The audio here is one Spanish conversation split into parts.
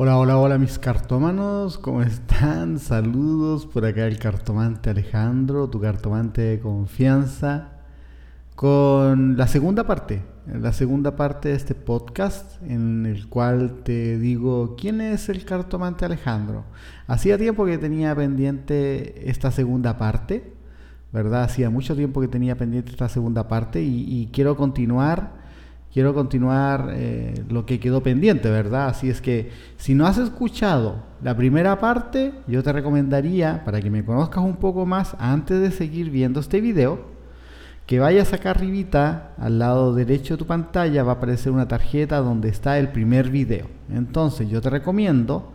Hola, hola, hola mis cartómanos, ¿cómo están? Saludos por acá el cartomante Alejandro, tu cartomante de confianza, con la segunda parte, la segunda parte de este podcast en el cual te digo quién es el cartomante Alejandro. Hacía tiempo que tenía pendiente esta segunda parte, ¿verdad? Hacía mucho tiempo que tenía pendiente esta segunda parte y, y quiero continuar quiero continuar eh, lo que quedó pendiente, ¿verdad? Así es que si no has escuchado la primera parte, yo te recomendaría, para que me conozcas un poco más antes de seguir viendo este video, que vayas acá arribita, al lado derecho de tu pantalla, va a aparecer una tarjeta donde está el primer video. Entonces yo te recomiendo,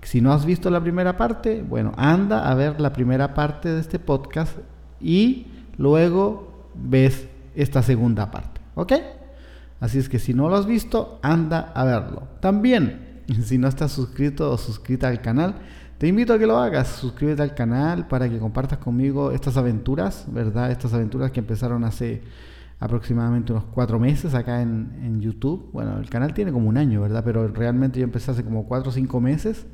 si no has visto la primera parte, bueno, anda a ver la primera parte de este podcast y luego ves esta segunda parte, ¿ok? Así es que si no lo has visto, anda a verlo. También, si no estás suscrito o suscrita al canal, te invito a que lo hagas. Suscríbete al canal para que compartas conmigo estas aventuras, ¿verdad? Estas aventuras que empezaron hace aproximadamente unos cuatro meses acá en, YouTube. Bueno, el canal tiene como un año, ¿verdad? Pero realmente yo empecé hace como cuatro o cinco meses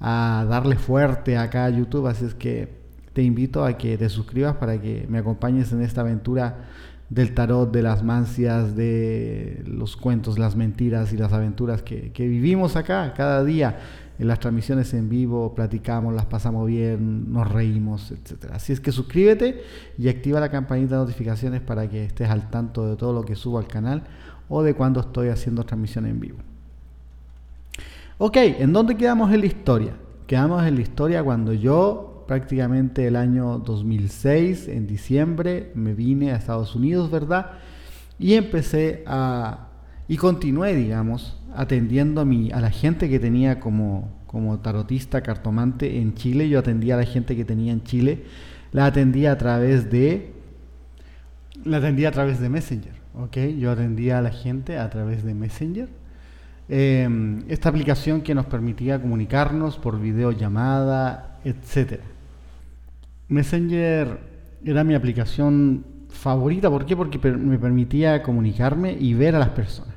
a darle fuerte acá a YouTube. Así es que te invito a que te suscribas para que me acompañes en esta aventura del tarot, de las mancias, de los cuentos, las mentiras y las aventuras que, vivimos acá cada día. En las transmisiones en vivo platicamos, las pasamos bien, nos reímos, etc. Así es que suscríbete y activa la campanita de notificaciones para que estés al tanto de todo lo que subo al canal o de cuando estoy haciendo transmisión en vivo. Ok, ¿en dónde quedamos en la historia? Quedamos en la historia cuando yo prácticamente el año 2006, en diciembre, me vine a Estados Unidos, ¿verdad? Y empecé a, y continué, digamos, atendiendo a, mi, a la gente que tenía como, como tarotista, cartomante en Chile. Yo atendía a la gente que tenía en Chile. La atendía a través de, la atendía a través de Messenger, ¿ok? Yo atendía a la gente a través de Messenger. Em, esta aplicación que nos permitía comunicarnos por videollamada, etcétera. Messenger era mi aplicación favorita. ¿Por qué? Porque me permitía comunicarme y ver a las personas.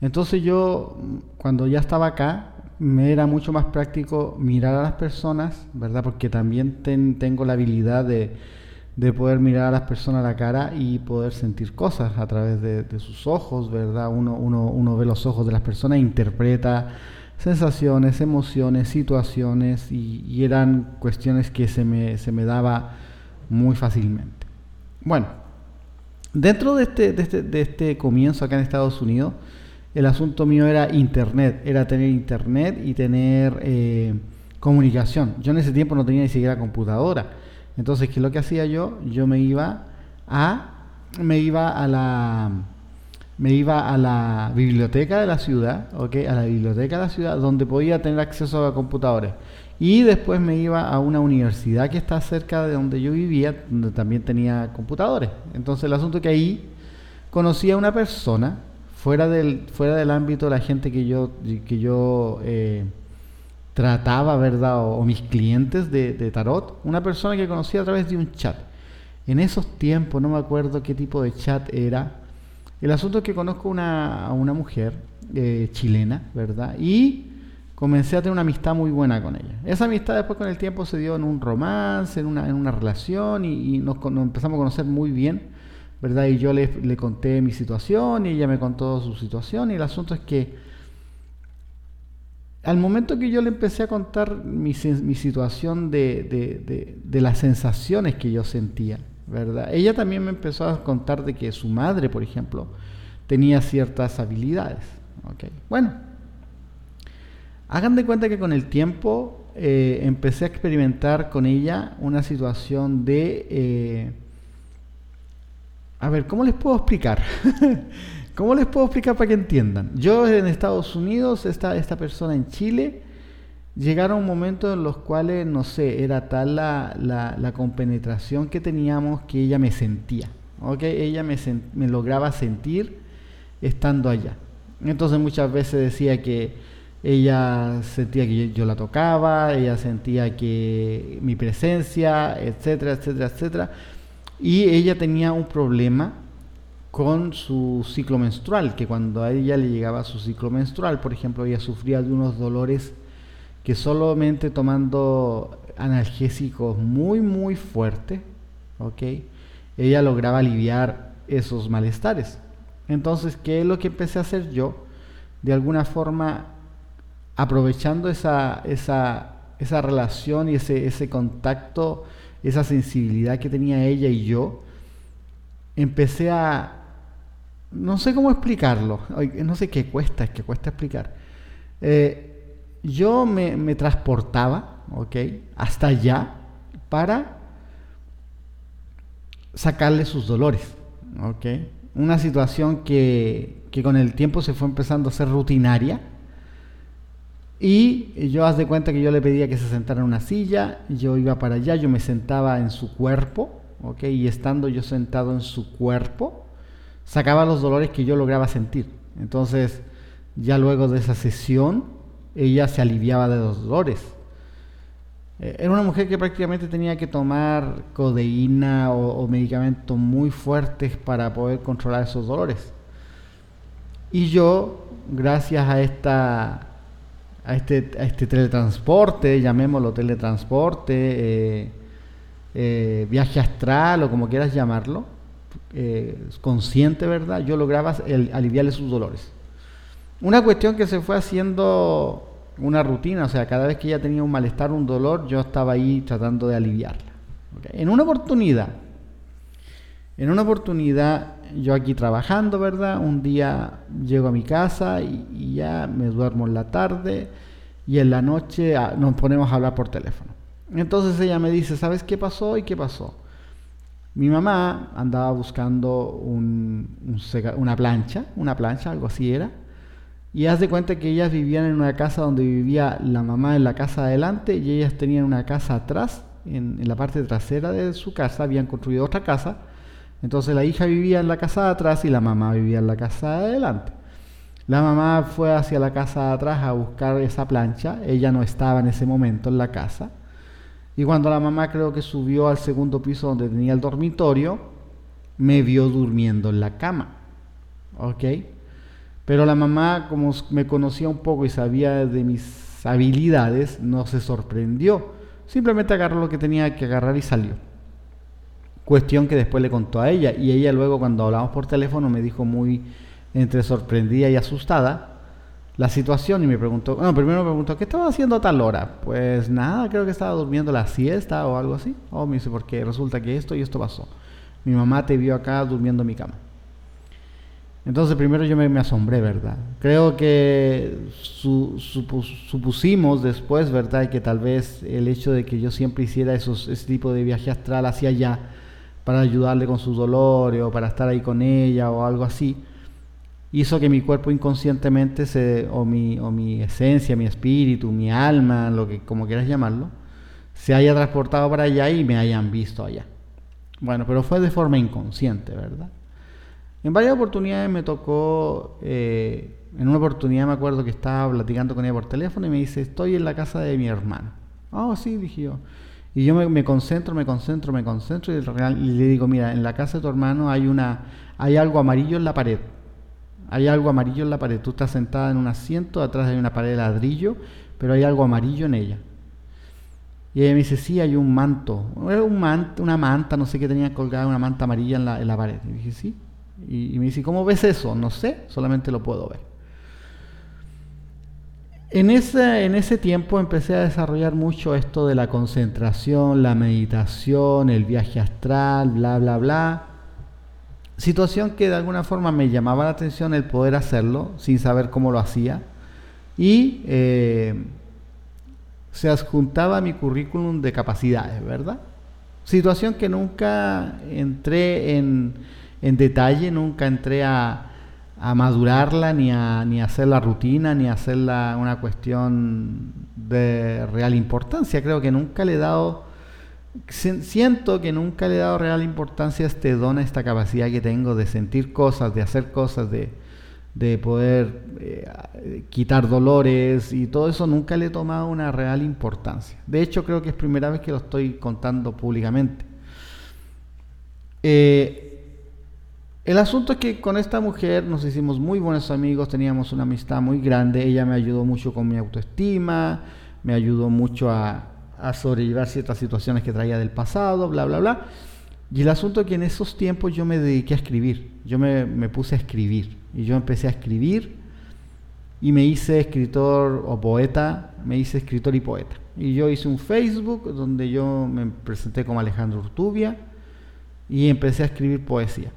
Entonces yo, cuando ya estaba acá, me era mucho más práctico mirar a las personas, ¿verdad? Porque también tengo la habilidad de, poder mirar a las personas a la cara y poder sentir cosas a través de, sus ojos, ¿verdad? Uno, uno, uno ve los ojos de las personas interpreta sensaciones, emociones, situaciones y, eran cuestiones que se me, se me daba muy fácilmente. Bueno, dentro de este, de este, de este comienzo acá en Estados Unidos, el asunto mío era Internet, era tener Internet y tener eh, comunicación. Yo en ese tiempo no tenía ni siquiera computadora. Entonces, ¿qué es lo que hacía yo? Yo me iba a, me iba a la me iba a la biblioteca de la ciudad, ¿ok? A la biblioteca de la ciudad donde podía tener acceso a computadores. Y después me iba a una universidad que está cerca de donde yo vivía, donde también tenía computadores. Entonces el asunto es que ahí conocí a una persona fuera del, fuera del ámbito de la gente que yo, que yo eh, trataba, ¿verdad? O, mis clientes de, de tarot, una persona que conocí a través de un chat. En esos tiempos, no me acuerdo qué tipo de chat era, el asunto es que conozco una, a una mujer eh, chilena, ¿verdad? Y comencé a tener una amistad muy buena con ella. Esa amistad después con el tiempo se dio en un romance, en una, en una relación y, nos, empezamos a conocer muy bien, ¿verdad? Y yo le, le, conté mi situación y ella me contó su situación y el asunto es que al momento que yo le empecé a contar mi, mi situación de, de, de las sensaciones que yo sentía, ¿verdad? Ella también me empezó a contar de que su madre, por ejemplo, tenía ciertas habilidades. Bueno, hagan de cuenta que con el tiempo eh, empecé a experimentar con ella una situación de... Eh, a ver, ¿cómo les puedo explicar? ¿Cómo les puedo explicar para que entiendan? Yo en Estados Unidos, esta, esta persona en Chile, llegaron momentos en los cuales, no sé, era tal la, la, compenetración que teníamos que ella me sentía. ¿okay? Ella me, me lograba sentir estando allá. Entonces muchas veces decía que ella sentía que yo la tocaba, ella sentía que mi presencia, etcétera, etcétera, etcétera. Y ella tenía un problema con su ciclo menstrual, que cuando a ella le llegaba su ciclo menstrual, por ejemplo, ella sufría de unos dolores que solamente tomando analgésicos muy, muy fuertes. Ella lograba aliviar esos malestares. Entonces, ¿qué es lo que empecé a hacer yo? De alguna forma, aprovechando esa, esa, esa relación y ese, ese contacto, esa sensibilidad que tenía ella y yo, empecé a, no sé cómo explicarlo, no sé qué cuesta, es que cuesta explicar. Eh, yo me, transportaba, ¿ok? Hasta allá para sacarle sus dolores, ¿ok? Una situación que, que con el tiempo se fue empezando a ser rutinaria. Y yo haz de cuenta que yo le pedía que se sentara en una silla, yo iba para allá, yo me sentaba en su cuerpo, ¿ok? Y estando yo sentado en su cuerpo, sacaba los dolores que yo lograba sentir. Entonces, ya luego de esa sesión, ella se aliviaba de los dolores. Eh, era una mujer que prácticamente tenía que tomar codeína o, medicamentos muy fuertes para poder controlar esos dolores. Y yo, gracias a esta a este, a este teletransporte, llamémoslo teletransporte, eh, eh, viaje astral o como quieras llamarlo, consciente, ¿verdad? Yo lograba aliviarle sus dolores. Una cuestión que se fue haciendo una rutina, o sea, cada vez que ella tenía un malestar, un dolor, yo estaba ahí tratando de aliviarla. En una oportunidad, en una oportunidad, yo aquí trabajando, ¿verdad? Un día llego a mi casa y, ya me duermo en la tarde y en la noche ah, nos ponemos a hablar por teléfono. Entonces ella me dice, ¿sabes qué pasó y qué pasó? Mi mamá andaba buscando una plancha, una plancha, algo así era, y haz de cuenta que ellas vivían en una casa donde vivía la mamá en la casa adelante y ellas tenían una casa atrás, en, la parte trasera de su casa, habían construido otra casa. Entonces la hija vivía en la casa de atrás y la mamá vivía en la casa de adelante. La mamá fue hacia la casa de atrás a buscar esa plancha, ella no estaba en ese momento en la casa. Y cuando la mamá creo que subió al segundo piso donde tenía el dormitorio, me vio durmiendo en la cama. ¿Ok? Pero la mamá, como me conocía un poco y sabía de mis habilidades, no se sorprendió. Simplemente agarró lo que tenía que agarrar y salió. Cuestión que después le contó a ella. Y ella luego cuando hablamos por teléfono me dijo muy entre sorprendida y asustada la situación y me preguntó, bueno, primero me preguntó, ¿qué estaba haciendo a tal hora? Pues nada, creo que estaba durmiendo la siesta o algo así. Oh, me dice, porque resulta que esto y esto pasó. Mi mamá te vio acá durmiendo en mi cama. Entonces primero yo me, asombré, ¿verdad? Creo que supusimos después, ¿verdad? Que tal vez el hecho de que yo siempre hiciera esos, ese tipo de viaje astral hacia allá para ayudarle con sus dolores o para estar ahí con ella o algo así, hizo que mi cuerpo inconscientemente, o, mi, o mi esencia, mi espíritu, mi alma, lo que como quieras llamarlo, se haya transportado para allá y me hayan visto allá. Bueno, pero fue de forma inconsciente, ¿verdad? En varias oportunidades me tocó, eh, en una oportunidad me acuerdo que estaba platicando con ella por teléfono y me dice, estoy en la casa de mi hermano. Oh, sí, dije yo. Y yo me, concentro, me concentro, me concentro y, le digo, mira, en la casa de tu hermano hay, una, hay algo amarillo en la pared. Hay algo amarillo en la pared. Tú estás sentada en un asiento, atrás hay una pared de ladrillo, pero hay algo amarillo en ella. Y ella me dice, sí, hay un manto. Era un una manta, no sé qué tenía colgada, una manta amarilla en la, en la pared. Y dije, sí, y, me dice, ¿cómo ves eso? No sé, solamente lo puedo ver. En ese, en ese tiempo empecé a desarrollar mucho esto de la concentración, la meditación, el viaje astral, bla, bla, bla. Situación que de alguna forma me llamaba la atención el poder hacerlo sin saber cómo lo hacía. Y eh, se adjuntaba a mi currículum de capacidades, ¿verdad? Situación que nunca entré en en detalle, nunca entré a, madurarla, ni a, ni hacer la rutina, ni a hacerla una cuestión de real importancia. Creo que nunca le he dado, siento que nunca le he dado real importancia a este don, a esta capacidad que tengo de sentir cosas, de hacer cosas, de, poder eh, quitar dolores y todo eso nunca le he tomado una real importancia. De hecho, creo que es primera vez que lo estoy contando públicamente. Eh, El asunto es que con esta mujer nos hicimos muy buenos amigos, teníamos una amistad muy grande, ella me ayudó mucho con mi autoestima, me ayudó mucho a, sobrellevar ciertas situaciones que traía del pasado, bla, bla, bla. Y el asunto es que en esos tiempos yo me dediqué a escribir, yo me, me puse a escribir y yo empecé a escribir y me hice escritor o poeta, me hice escritor y poeta. Y yo hice un Facebook donde yo me presenté como Alejandro Urtubia y empecé a escribir poesía.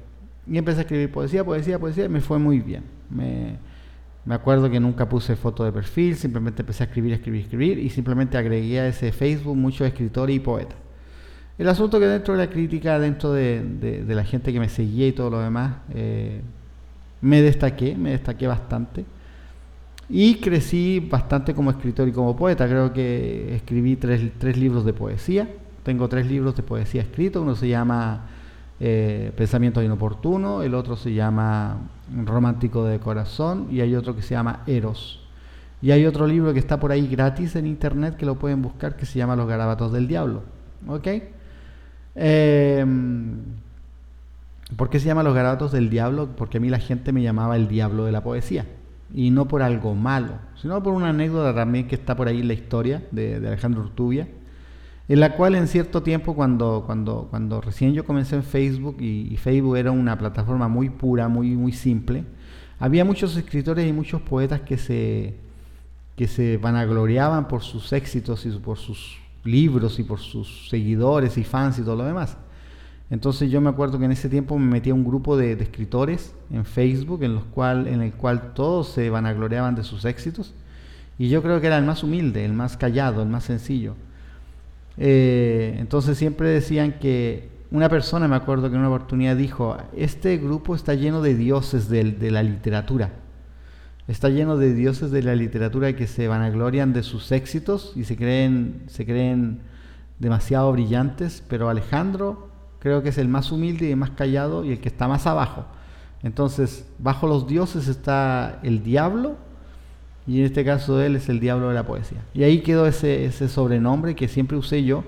Y empecé a escribir poesía, poesía, poesía, y me fue muy bien. Me, me acuerdo que nunca puse foto de perfil, simplemente empecé a escribir, escribir, escribir y simplemente agregué a ese Facebook muchos escritores y poetas. El asunto que dentro de la crítica, dentro de, la gente que me seguía y todo lo demás, eh, me destaqué, me destaqué bastante. Y crecí bastante como escritor y como poeta. Creo que escribí tres, tres libros de poesía. Tengo tres libros de poesía escritos. Uno se llama eh, Pensamientos Inoportunos, el otro se llama Romántico de Corazón y hay otro que se llama Eros. Y hay otro libro que está por ahí gratis en internet que lo pueden buscar que se llama Los Garabatos del Diablo. ¿Ok? Em, ¿Por qué se llama Los Garabatos del Diablo? Porque a mí la gente me llamaba el diablo de la poesía. Y no por algo malo, sino por una anécdota también que está por ahí en la historia de, Alejandro Urtubia, en la cual en cierto tiempo cuando, cuando, cuando recién yo comencé en Facebook y, Facebook era una plataforma muy pura, muy, muy simple, había muchos escritores y muchos poetas que se, que se vanagloriaban por sus éxitos y por sus libros y por sus seguidores y fans y todo lo demás. Entonces yo me acuerdo que en ese tiempo me metí a un grupo de, escritores en Facebook en, los cual, en el cual todos se vanagloriaban de sus éxitos y yo creo que era el más humilde, el más callado, el más sencillo. Eh, entonces siempre decían que una persona, me acuerdo que en una oportunidad dijo, este grupo está lleno de dioses de, la literatura, está lleno de dioses de la literatura que se vanaglorian de sus éxitos y se creen, se creen demasiado brillantes, pero Alejandro creo que es el más humilde y el más callado y el que está más abajo. Entonces, bajo los dioses está el diablo, y en este caso él es el diablo de la poesía. Y ahí quedó ese, ese sobrenombre que siempre usé yo,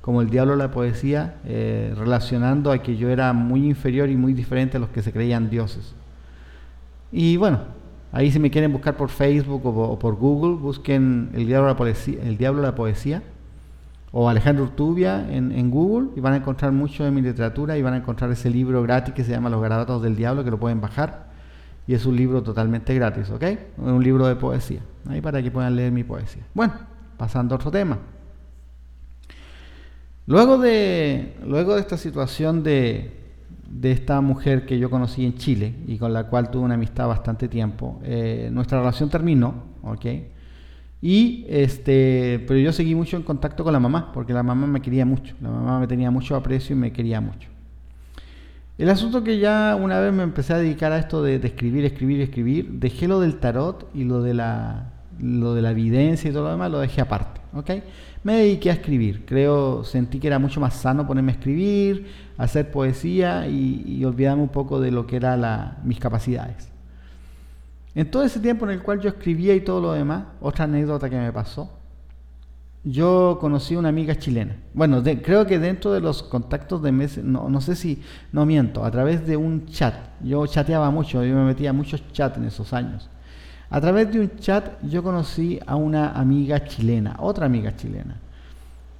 como el diablo de la poesía, eh, relacionando a que yo era muy inferior y muy diferente a los que se creían dioses. Y bueno, ahí si me quieren buscar por Facebook o, o por Google, busquen el diablo de la poesía, el diablo de la poesía o Alejandro Urtubia en, Google y van a encontrar mucho de mi literatura y van a encontrar ese libro gratis que se llama Los Garabatos del Diablo que lo pueden bajar y es un libro totalmente gratis, ¿ok? Un libro de poesía, ahí para que puedan leer mi poesía. Bueno, pasando a otro tema. Luego de, luego de esta situación de, de esta mujer que yo conocí en Chile y con la cual tuve una amistad bastante tiempo, eh, nuestra relación terminó, ¿ok? Y este, pero yo seguí mucho en contacto con la mamá, porque la mamá me quería mucho, la mamá me tenía mucho aprecio y me quería mucho. El asunto que ya una vez me empecé a dedicar a esto de, escribir, escribir, escribir, dejé lo del tarot y lo de la lo de la evidencia y todo lo demás lo dejé aparte, ¿ok? Me dediqué a escribir, creo, sentí que era mucho más sano ponerme a escribir, hacer poesía y, y olvidarme un poco de lo que eran mis capacidades. En todo ese tiempo en el cual yo escribía y todo lo demás, otra anécdota que me pasó, yo conocí una amiga chilena. Bueno, creo que dentro de los contactos de meses, no, no sé si, no miento, a través de un chat. Yo chateaba mucho, yo me metía muchos chats en esos años. A través de un chat yo conocí a una amiga chilena, otra amiga chilena.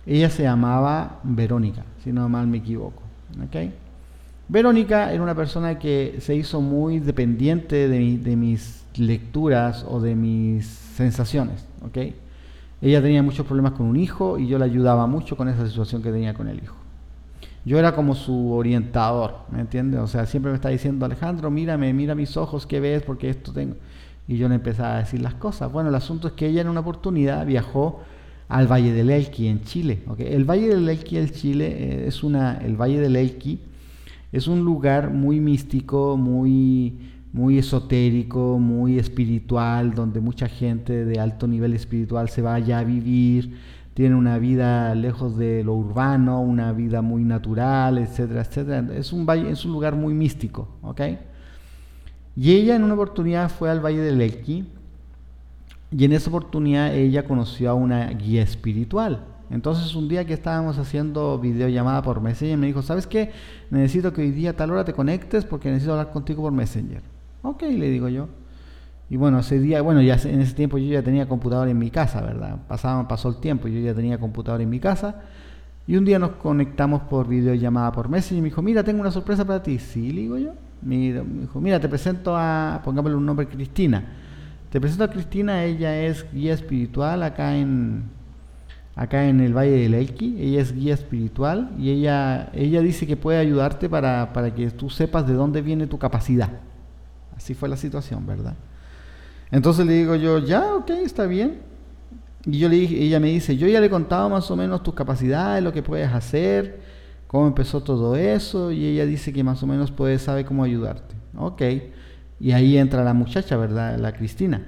Ella se llamaba Verónica, si no mal me equivoco. Verónica era una persona que se hizo muy dependiente de, mis lecturas o de mis sensaciones. ¿okay? Ella tenía muchos problemas con un hijo y yo le ayudaba mucho con esa situación que tenía con el hijo. Yo era como su orientador, ¿me entiendes? O sea, siempre me está diciendo, Alejandro, mírame, mira mis ojos, ¿qué ves? Porque esto tengo. Y yo le empezaba a decir las cosas. Bueno, el asunto es que ella en una oportunidad viajó al Valle del Elqui en Chile. El Valle del Elqui en Chile eh, es una, el Valle del Elqui es un lugar muy místico, muy, muy esotérico, muy espiritual, donde mucha gente de alto nivel espiritual se va allá a vivir, tiene una vida lejos de lo urbano, una vida muy natural, etcétera, etcétera. Es un, valle, es un lugar muy místico, ¿ok? Y ella en una oportunidad fue al Valle del Elqui y en esa oportunidad ella conoció a una guía espiritual, Entonces un día que estábamos haciendo videollamada por Messenger, me dijo, ¿sabes qué? Necesito que hoy día a tal hora te conectes porque necesito hablar contigo por Messenger. Ok, le digo yo. Y bueno, ese día, bueno, ya en ese tiempo yo ya tenía computadora en mi casa, ¿verdad? Pasaba, pasó el tiempo, yo ya tenía computadora en mi casa. Y un día nos conectamos por videollamada por Messenger y me dijo, mira, tengo una sorpresa para ti. Sí, le digo yo. Mira, me dijo, mira, te presento a, pongámosle un nombre, Cristina. Te presento a Cristina, ella es guía espiritual acá en, acá en el Valle del Elqui. Ella es guía espiritual y ella, ella dice que puede ayudarte para, para que tú sepas de dónde viene tu capacidad. Así fue la situación, ¿verdad? Entonces le digo yo, ya, ok, está bien. Y yo le dije, ella me dice, yo ya le he contado más o menos tus capacidades, lo que puedes hacer, cómo empezó todo eso, y ella dice que más o menos puede, sabe cómo ayudarte. Ok. Y ahí entra la muchacha, ¿verdad? La Cristina.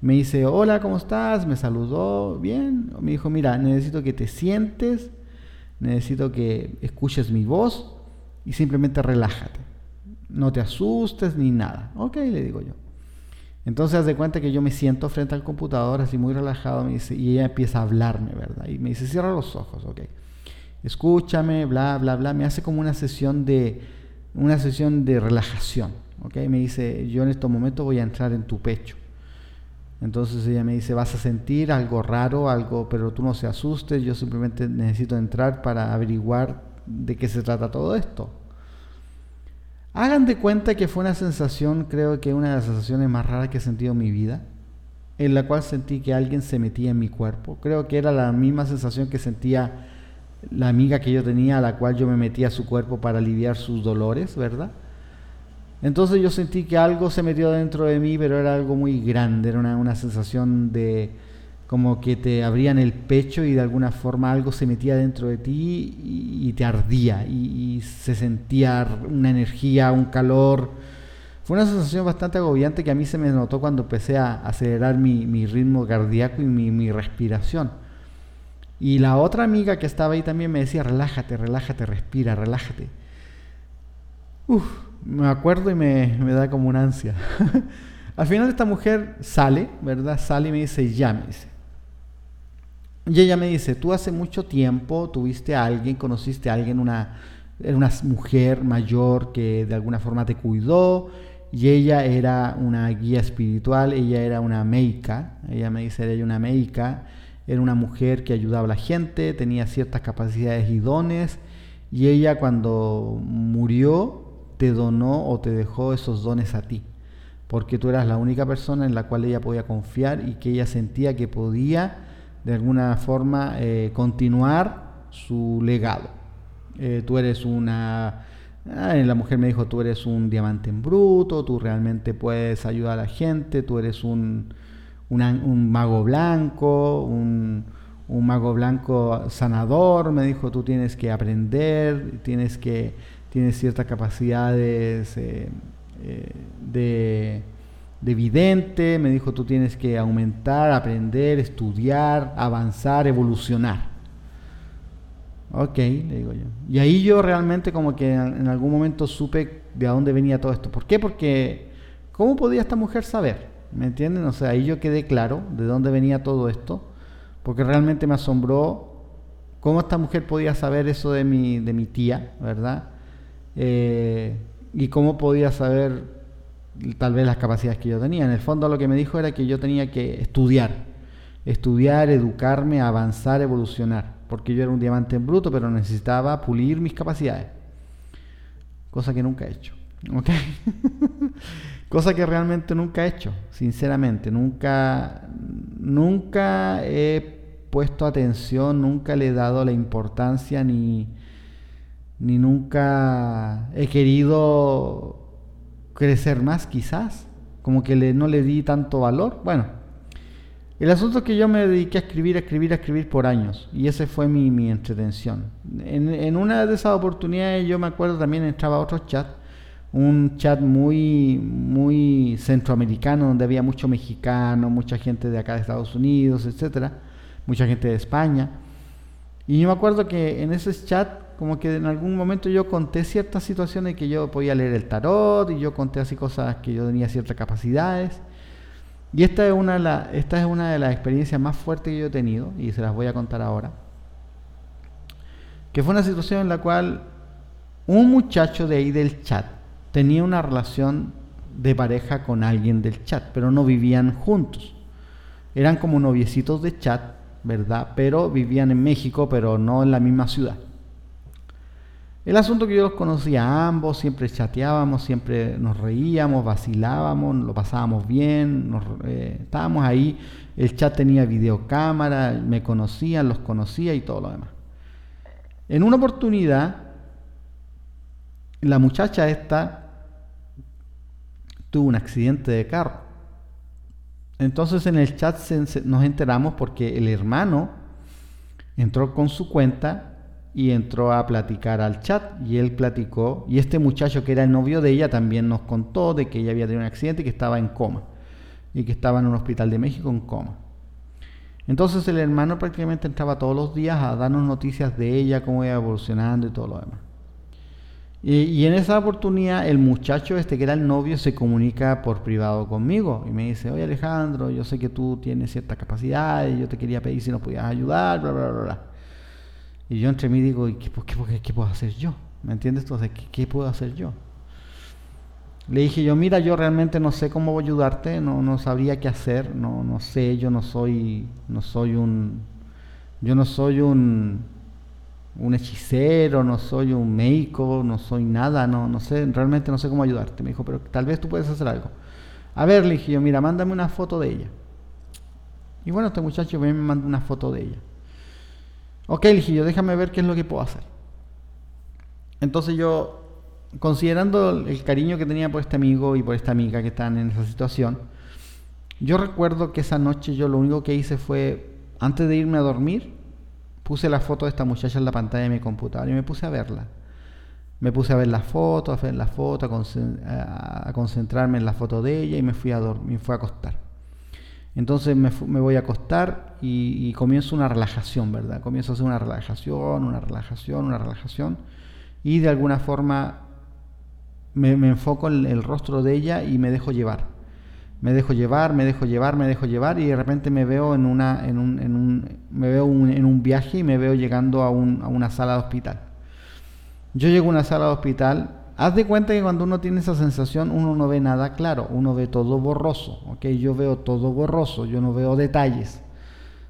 Me dice, hola, ¿cómo estás? Me saludó, bien. Me dijo, mira, necesito que te sientes, necesito que escuches mi voz y simplemente relájate. No te asustes ni nada. Ok, le digo yo. Entonces, haz de cuenta que yo me siento frente al computador, así muy relajado, me dice, y ella empieza a hablarme, ¿verdad? Y me dice, cierra los ojos, ok. Escúchame, bla, bla, bla. Me hace como una sesión de, una sesión de relajación, ok. Me dice, yo en estos momentos voy a entrar en tu pecho. Entonces ella me dice, vas a sentir algo raro, algo, pero tú no se asustes, yo simplemente necesito entrar para averiguar de qué se trata todo esto. Hagan de cuenta que fue una sensación, creo que una de las sensaciones más raras que he sentido en mi vida, en la cual sentí que alguien se metía en mi cuerpo. Creo que era la misma sensación que sentía la amiga que yo tenía, a la cual yo me metía a su cuerpo para aliviar sus dolores, ¿verdad? Entonces yo sentí que algo se metió dentro de mí, pero era algo muy grande, era una, una sensación de, como que te abrían el pecho y de alguna forma algo se metía dentro de ti y, te ardía y, se sentía una energía, un calor. Fue una sensación bastante agobiante que a mí se me notó cuando empecé a acelerar mi, ritmo cardíaco y mi, respiración. Y la otra amiga que estaba ahí también me decía, relájate, relájate, respira, relájate. Uf, me acuerdo y me, me da como una ansia. Al final esta mujer sale, ¿verdad? Sale y me dice, ya, me dice, y ella me dice, tú hace mucho tiempo tuviste a alguien, conociste a alguien, una, era una mujer mayor que de alguna forma te cuidó y ella era una guía espiritual, ella era una meica, ella me dice, era una meica, era una mujer que ayudaba a la gente, tenía ciertas capacidades y dones y ella cuando murió te donó o te dejó esos dones a ti, porque tú eras la única persona en la cual ella podía confiar y que ella sentía que podía de alguna forma eh, continuar su legado. Eh, tú eres una... La mujer me dijo, tú eres un diamante en bruto, tú realmente puedes ayudar a la gente, tú eres un, un mago blanco, un, un, mago blanco sanador, me dijo, tú tienes que aprender, tienes que tienes ciertas capacidades eh, de de vidente, me dijo tú tienes que aumentar, aprender, estudiar, avanzar, evolucionar. Ok, le digo yo. Y ahí yo realmente como que en algún momento supe de dónde venía todo esto. ¿Por qué? Porque ¿cómo podía esta mujer saber? ¿Me entienden? O sea, ahí yo quedé claro de dónde venía todo esto, porque realmente me asombró cómo esta mujer podía saber eso de mi, de mi tía, ¿verdad? Eh, y cómo podía saber tal vez las capacidades que yo tenía. En el fondo lo que me dijo era que yo tenía que estudiar, estudiar, educarme, avanzar, evolucionar, porque yo era un diamante en bruto, pero necesitaba pulir mis capacidades, cosa que nunca he hecho. ¿ok? cosa que realmente nunca he hecho, sinceramente, nunca, nunca he puesto atención, nunca le he dado la importancia ni, ni nunca he querido crecer más quizás, como que le, no le di tanto valor. Bueno, el asunto que yo me dediqué a escribir, a escribir, a escribir por años y ese fue mi, mi entretención. En, en, una de esas oportunidades yo me acuerdo también entraba a otro chat, un chat muy, muy centroamericano donde había mucho mexicano, mucha gente de acá de Estados Unidos, etcétera, mucha gente de España. Y yo me acuerdo que en ese chat como que en algún momento yo conté ciertas situaciones que yo podía leer el tarot y yo conté así cosas que yo tenía ciertas capacidades. Y esta es una de, esta es una de las experiencias más fuertes que yo he tenido y se las voy a contar ahora. que fue una situación en la cual un muchacho de ahí del chat tenía una relación de pareja con alguien del chat, pero no vivían juntos. Eran como noviecitos de chat, ¿verdad? Pero vivían en México, pero no en la misma ciudad. El asunto que yo los conocía a ambos, siempre chateábamos, siempre nos reíamos, vacilábamos, lo pasábamos bien, eh, estábamos ahí, el chat tenía videocámara, me conocían, los conocía y todo lo demás. En una oportunidad, la muchacha esta tuvo un accidente de carro. Entonces en el chat nos enteramos porque el hermano entró con su cuenta y entró a platicar al chat y él platicó y este muchacho que era el novio de ella también nos contó de que ella había tenido un accidente y que estaba en coma y que estaba en un hospital de México en coma. Entonces el hermano prácticamente entraba todos los días a darnos noticias de ella, cómo iba evolucionando y todo lo demás. Y, en esa oportunidad el muchacho este que era el novio se comunica por privado conmigo y me dice, oye Alejandro, yo sé que tú tienes cierta capacidad y yo te quería pedir si nos podías ayudar, bla, bla, bla, bla. Y yo entre mí digo, ¿y qué, qué, puedo hacer yo? ¿Me entiendes? Entonces, ¿qué, ¿qué, puedo hacer yo? Le dije yo, mira, yo realmente no sé cómo ayudarte, no, no sabría qué hacer, no, no sé, yo no soy, no soy un, yo no soy un, un hechicero, no soy un médico, no soy nada, no, no sé, realmente no sé cómo ayudarte. Me dijo, pero tal vez tú puedes hacer algo. A ver, le dije yo, mira, mándame una foto de ella. Y bueno, este muchacho me mandó una foto de ella. Ok, dije yo, déjame ver qué es lo que puedo hacer. Entonces yo, considerando el cariño que tenía por este amigo y por esta amiga que están en esa situación, yo recuerdo que esa noche yo lo único que hice fue, antes de irme a dormir, puse la foto de esta muchacha en la pantalla de mi computador y me puse a verla. Me puse a ver la foto, a ver la foto, a, concentrarme en la foto de ella y me fui a dormir, me fui a acostar. Entonces me, voy a acostar y, comienzo una relajación, ¿verdad? Comienzo a hacer una relajación, una relajación, una relajación. Y de alguna forma me, enfoco en el rostro de ella y me dejo llevar. Me dejo llevar, me dejo llevar, me dejo llevar y de repente me veo en una, en un, en un me veo en un viaje y me veo llegando a, a una sala de hospital. Yo llego a una sala de hospital Haz de cuenta que cuando uno tiene esa sensación, uno no ve nada claro, uno ve todo borroso, ¿ok? Yo veo todo borroso, yo no veo detalles.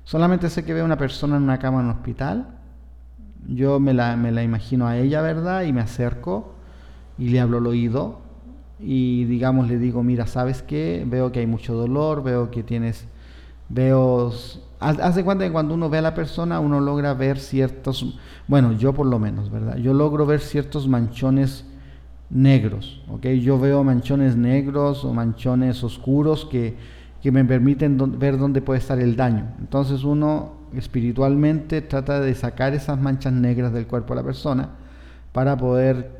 Solamente sé que veo una persona en una cama en un hospital, yo me la, me la imagino a ella, ¿verdad? Y me acerco y le hablo al oído y digamos le digo, mira, ¿sabes qué? Veo que hay mucho dolor, veo que tienes, veo... Haz, de cuenta que cuando uno ve a la persona, uno logra ver ciertos, bueno, yo por lo menos, ¿verdad? Yo logro ver ciertos manchones negros. ¿okay? Yo veo manchones negros o manchones oscuros que, que me permiten ver dónde puede estar el daño. Entonces uno espiritualmente trata de sacar esas manchas negras del cuerpo de la persona para poder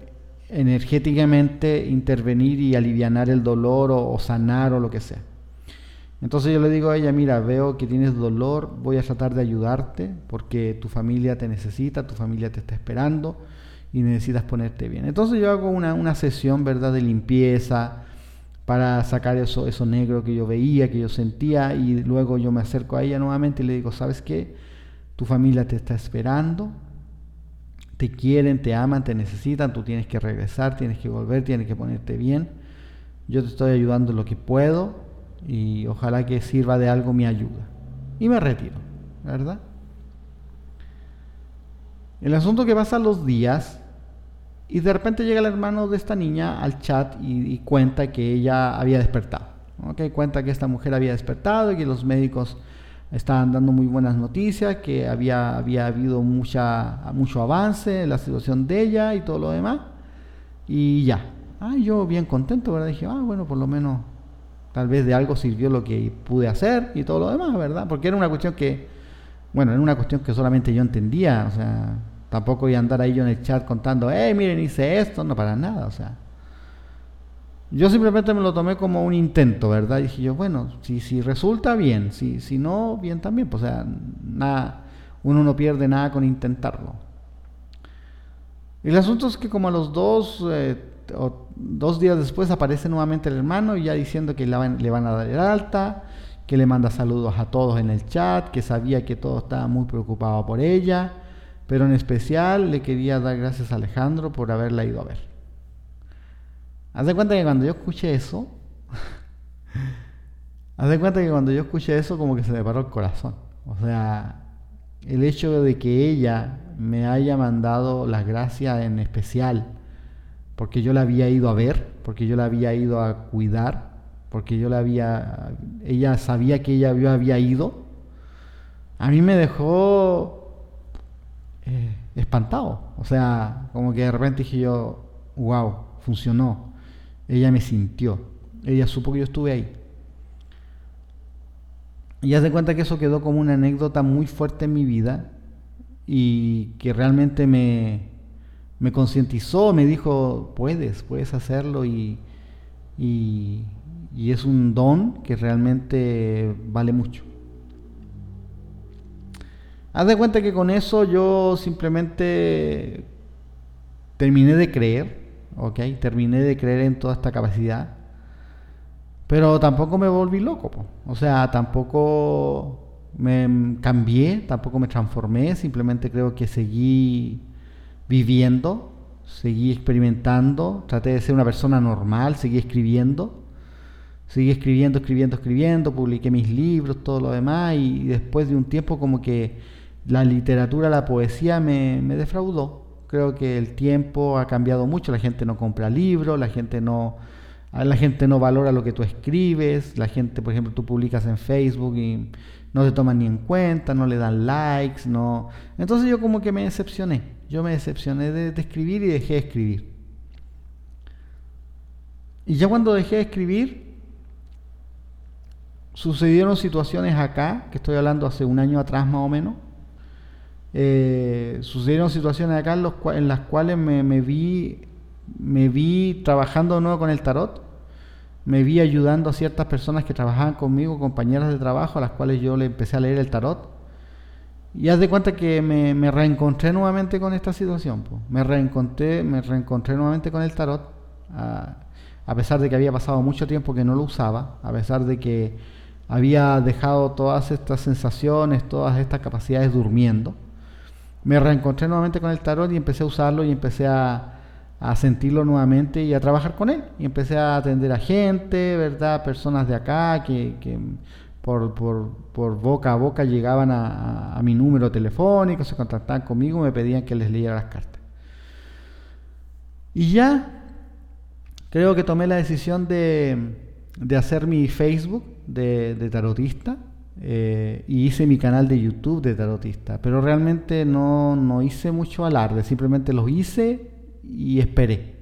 energéticamente intervenir y aliviar el dolor o, o sanar o lo que sea. Entonces yo le digo a ella, mira, veo que tienes dolor, voy a tratar de ayudarte porque tu familia te necesita, tu familia te está esperando y necesitas ponerte bien. Entonces yo hago una, una sesión, ¿verdad?, de limpieza para sacar eso, eso negro que yo veía, que yo sentía, y luego yo me acerco a ella nuevamente y le digo, ¿sabes qué? Tu familia te está esperando, te quieren, te aman, te necesitan, tú tienes que regresar, tienes que volver, tienes que ponerte bien. Yo te estoy ayudando lo que puedo y ojalá que sirva de algo mi ayuda. Y me retiro, ¿verdad? El asunto que pasa los días y de repente llega el hermano de esta niña al chat y, cuenta que ella había despertado. ¿okay? Cuenta que esta mujer había despertado y que los médicos estaban dando muy buenas noticias, que había, había habido mucha, mucho avance en la situación de ella y todo lo demás. Y ya. Ah, yo bien contento, ¿verdad? Dije, ah, bueno, por lo menos tal vez de algo sirvió lo que pude hacer y todo lo demás, ¿verdad? Porque era una cuestión que bueno, era una cuestión que solamente yo entendía, o sea, tampoco iba a andar ahí yo en el chat contando, hey, miren, hice esto, no para nada, o sea. Yo simplemente me lo tomé como un intento, ¿verdad? Y dije yo, bueno, si, si resulta bien, si, si no, bien también, pues, o sea, nada, uno no pierde nada con intentarlo. Y el asunto es que como a los dos, eh, dos días después aparece nuevamente el hermano ya diciendo que le van a dar el alta, que le manda saludos a todos en el chat, que sabía que todos estaban muy preocupados por ella, pero en especial le quería dar gracias a Alejandro por haberla ido a ver. Haz de cuenta que cuando yo escuché eso, haz de cuenta que cuando yo escuché eso como que se me paró el corazón. O sea, el hecho de que ella me haya mandado las gracias en especial, porque yo la había ido a ver, porque yo la había ido a cuidar, porque yo la había, ella sabía que ella había ido, a mí me dejó eh, espantado. O sea, como que de repente dije yo, wow, funcionó. Ella me sintió, ella supo que yo estuve ahí. Y ya se cuenta que eso quedó como una anécdota muy fuerte en mi vida y que realmente me, me concientizó, me dijo, puedes, puedes hacerlo y, y, y es un don que realmente vale mucho. Haz de cuenta que con eso yo simplemente terminé de creer, ¿ok? Terminé de creer en toda esta capacidad, pero tampoco me volví loco, o sea, tampoco me cambié, tampoco me transformé, simplemente creo que seguí viviendo, seguí experimentando, traté de ser una persona normal, seguí escribiendo, seguí escribiendo, escribiendo, escribiendo, publiqué mis libros, todo lo demás, y después de un tiempo como que la literatura, la poesía me, defraudó. Creo que el tiempo ha cambiado mucho, la gente no compra libros, la gente no, la gente no valora lo que tú escribes, la gente, por ejemplo, tú publicas en Facebook y no te toman ni en cuenta, no le dan likes, no. Entonces yo como que me decepcioné, yo me decepcioné de, escribir y dejé de escribir. Y ya cuando dejé de escribir, sucedieron situaciones acá, que estoy hablando hace un año atrás más o menos, eh, sucedieron situaciones acá en, las cuales me, vi me vi trabajando de nuevo con el tarot, me vi ayudando a ciertas personas que trabajaban conmigo, compañeras de trabajo, a las cuales yo le empecé a leer el tarot. Y haz de cuenta que me, reencontré nuevamente con esta situación. Me reencontré, me reencontré nuevamente con el tarot, a pesar de que había pasado mucho tiempo que no lo usaba, a pesar de que había dejado todas estas sensaciones, todas estas capacidades durmiendo me reencontré nuevamente con el tarot y empecé a usarlo y empecé a, sentirlo nuevamente y a trabajar con él. Y empecé a atender a gente, ¿verdad? Personas de acá que, por, boca a boca llegaban a, mi número telefónico, se contactaban conmigo, me pedían que les leyera las cartas. Y ya creo que tomé la decisión de, hacer mi Facebook de tarotista eh, y hice mi canal de YouTube de tarotista, pero realmente no, no hice mucho alarde, simplemente los hice y esperé.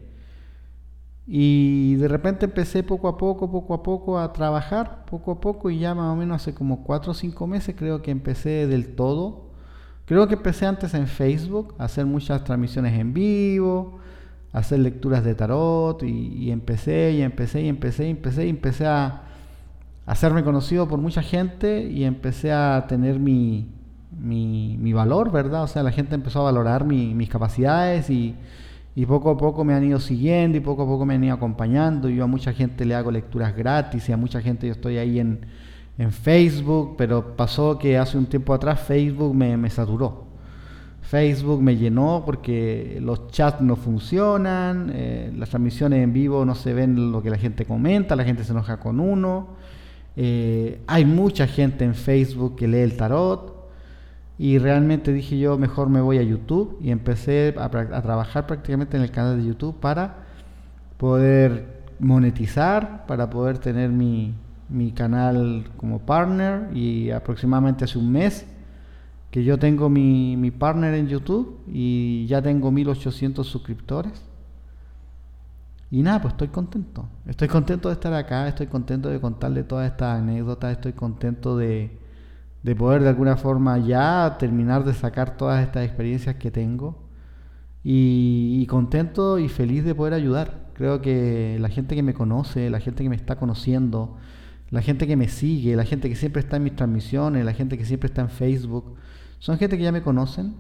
Y de repente empecé poco a poco, poco a poco a trabajar, poco a poco, y ya más o menos hace como 4 o 5 meses creo que empecé del todo. Creo que empecé antes en Facebook a hacer muchas transmisiones en vivo, a hacer lecturas de tarot, y, y empecé, y empecé, y empecé, y empecé, y empecé a, hacerme conocido por mucha gente y empecé a tener mi, mi, valor, ¿verdad? O sea, la gente empezó a valorar mis capacidades y, poco a poco me han ido siguiendo y poco a poco me han ido acompañando. Yo a mucha gente le hago lecturas gratis y a mucha gente yo estoy ahí en, Facebook, pero pasó que hace un tiempo atrás Facebook me, saturó. Facebook me llenó porque los chats no funcionan, eh, las transmisiones en vivo no se ven lo que la gente comenta, la gente se enoja con uno. Eh, hay mucha gente en Facebook que lee el tarot y realmente dije yo mejor me voy a YouTube y empecé a, trabajar prácticamente en el canal de YouTube para poder monetizar, para poder tener mi, mi canal como partner y aproximadamente hace un mes que yo tengo mi, mi partner en YouTube y ya tengo 1800 suscriptores y nada, pues estoy contento. Estoy contento de estar acá, estoy contento de contarle todas estas anécdotas, estoy contento de, poder de alguna forma ya terminar de sacar todas estas experiencias que tengo. Y, contento y feliz de poder ayudar. Creo que la gente que me conoce, la gente que me está conociendo, la gente que me sigue, la gente que siempre está en mis transmisiones, la gente que siempre está en Facebook, son gente que ya me conocen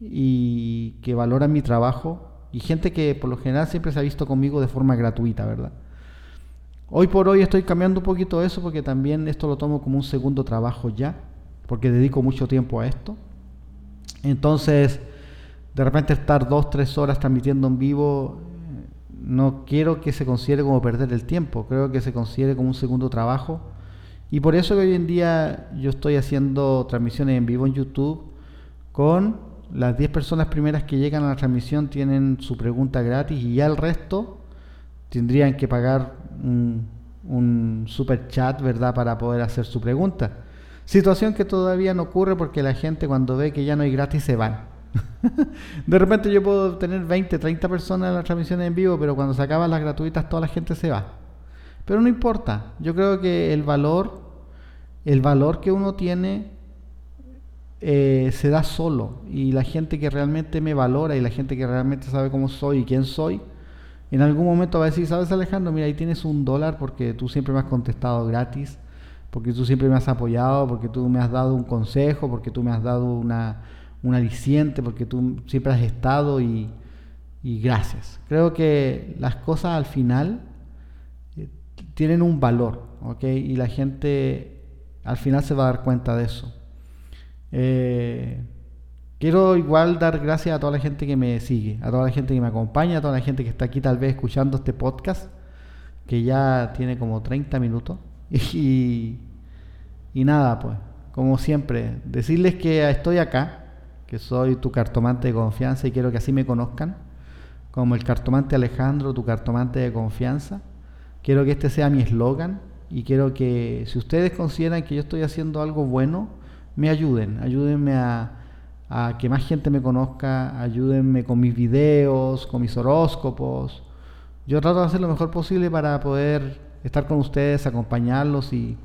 y que valoran mi trabajo y gente que por lo general siempre se ha visto conmigo de forma gratuita, ¿verdad? Hoy por hoy estoy cambiando un poquito eso porque también esto lo tomo como un segundo trabajo ya, porque dedico mucho tiempo a esto. Entonces, de repente estar dos, tres horas transmitiendo en vivo, no quiero que se considere como perder el tiempo, creo que se considere como un segundo trabajo. Y por eso que hoy en día yo estoy haciendo transmisiones en vivo en YouTube con las 10 personas primeras que llegan a la transmisión tienen su pregunta gratis y ya el resto tendrían que pagar un, super chat, ¿verdad?, para poder hacer su pregunta. Situación que todavía no ocurre porque la gente cuando ve que ya no hay gratis se van. de repente yo puedo tener 20, 30 personas en las transmisiones en vivo, pero cuando se acaban las gratuitas toda la gente se va. Pero no importa, yo creo que el valor, el valor que uno tiene eh, se da solo y la gente que realmente me valora y la gente que realmente sabe cómo soy y quién soy, en algún momento va a decir, sabes Alejandro, mira, ahí tienes un dólar porque tú siempre me has contestado gratis, porque tú siempre me has apoyado, porque tú me has dado un consejo, porque tú me has dado una, un aliciente, porque tú siempre has estado y, gracias. Creo que las cosas al final eh, tienen un valor, ¿ok? Y la gente al final se va a dar cuenta de eso. Eh, Quiero igual dar gracias a toda la gente que me sigue, a toda la gente que me acompaña, a toda la gente que está aquí tal vez escuchando este podcast, que ya tiene como 30 minutos. Y, y nada, pues, como siempre, decirles que estoy acá, que soy tu cartomante de confianza y quiero que así me conozcan, como el cartomante Alejandro, tu cartomante de confianza. Quiero que este sea mi eslogan y quiero que si ustedes consideran que yo estoy haciendo algo bueno, me ayuden, ayúdenme a que más gente me conozca, ayúdenme con mis videos, con mis horóscopos. Yo trato de hacer lo mejor posible para poder estar con ustedes, acompañarlos y,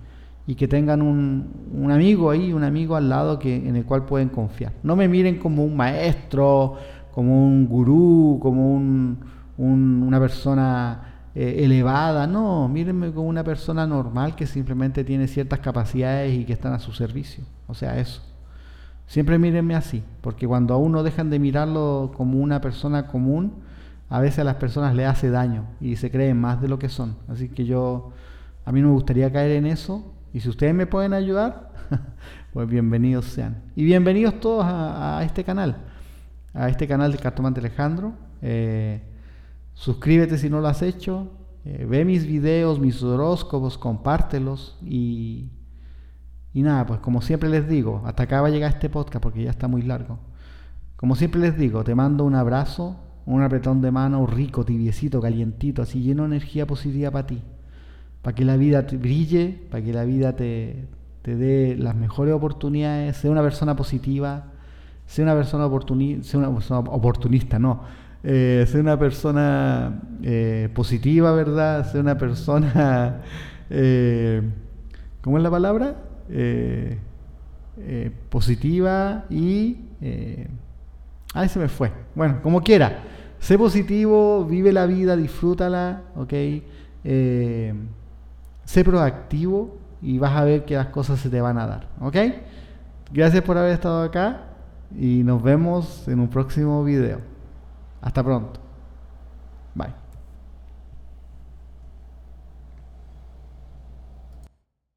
que tengan un, amigo ahí, un amigo al lado que, en el cual pueden confiar. No me miren como un maestro, como un gurú, como una persona eh, elevada, no, mírenme como una persona normal que simplemente tiene ciertas capacidades y que están a su servicio. O sea, eso. Siempre mírenme así, porque cuando a uno dejan de mirarlo como una persona común, a veces a las personas le hace daño y se creen más de lo que son. Así que yo, a mí no me gustaría caer en eso. Y si ustedes me pueden ayudar, pues bienvenidos sean. Y bienvenidos todos a, este canal, a este canal de Cartomante Alejandro. Eh, suscríbete si no lo has hecho. Eh, ve mis videos, mis horóscopos, compártelos y y nada, pues como siempre les digo, hasta acá va a llegar este podcast porque ya está muy largo. Como siempre les digo, te mando un abrazo, un apretón de mano rico, tibiecito, calientito, así lleno de energía positiva para ti. Para que la vida te brille, para que la vida te, te dé las mejores oportunidades, sea una persona positiva, sea una persona, oportunista, una persona oportunista, no. Eh, sea una persona eh, positiva, ¿verdad? Sea una persona... Eh, ¿Cómo es la palabra? Eh, positiva y... Ahí se me fue. Bueno, como quiera. Sé positivo, vive la vida, disfrútala, ¿ok? Sé proactivo y vas a ver que las cosas se te van a dar, ¿ok? Gracias por haber estado acá y nos vemos en un próximo video. Hasta pronto.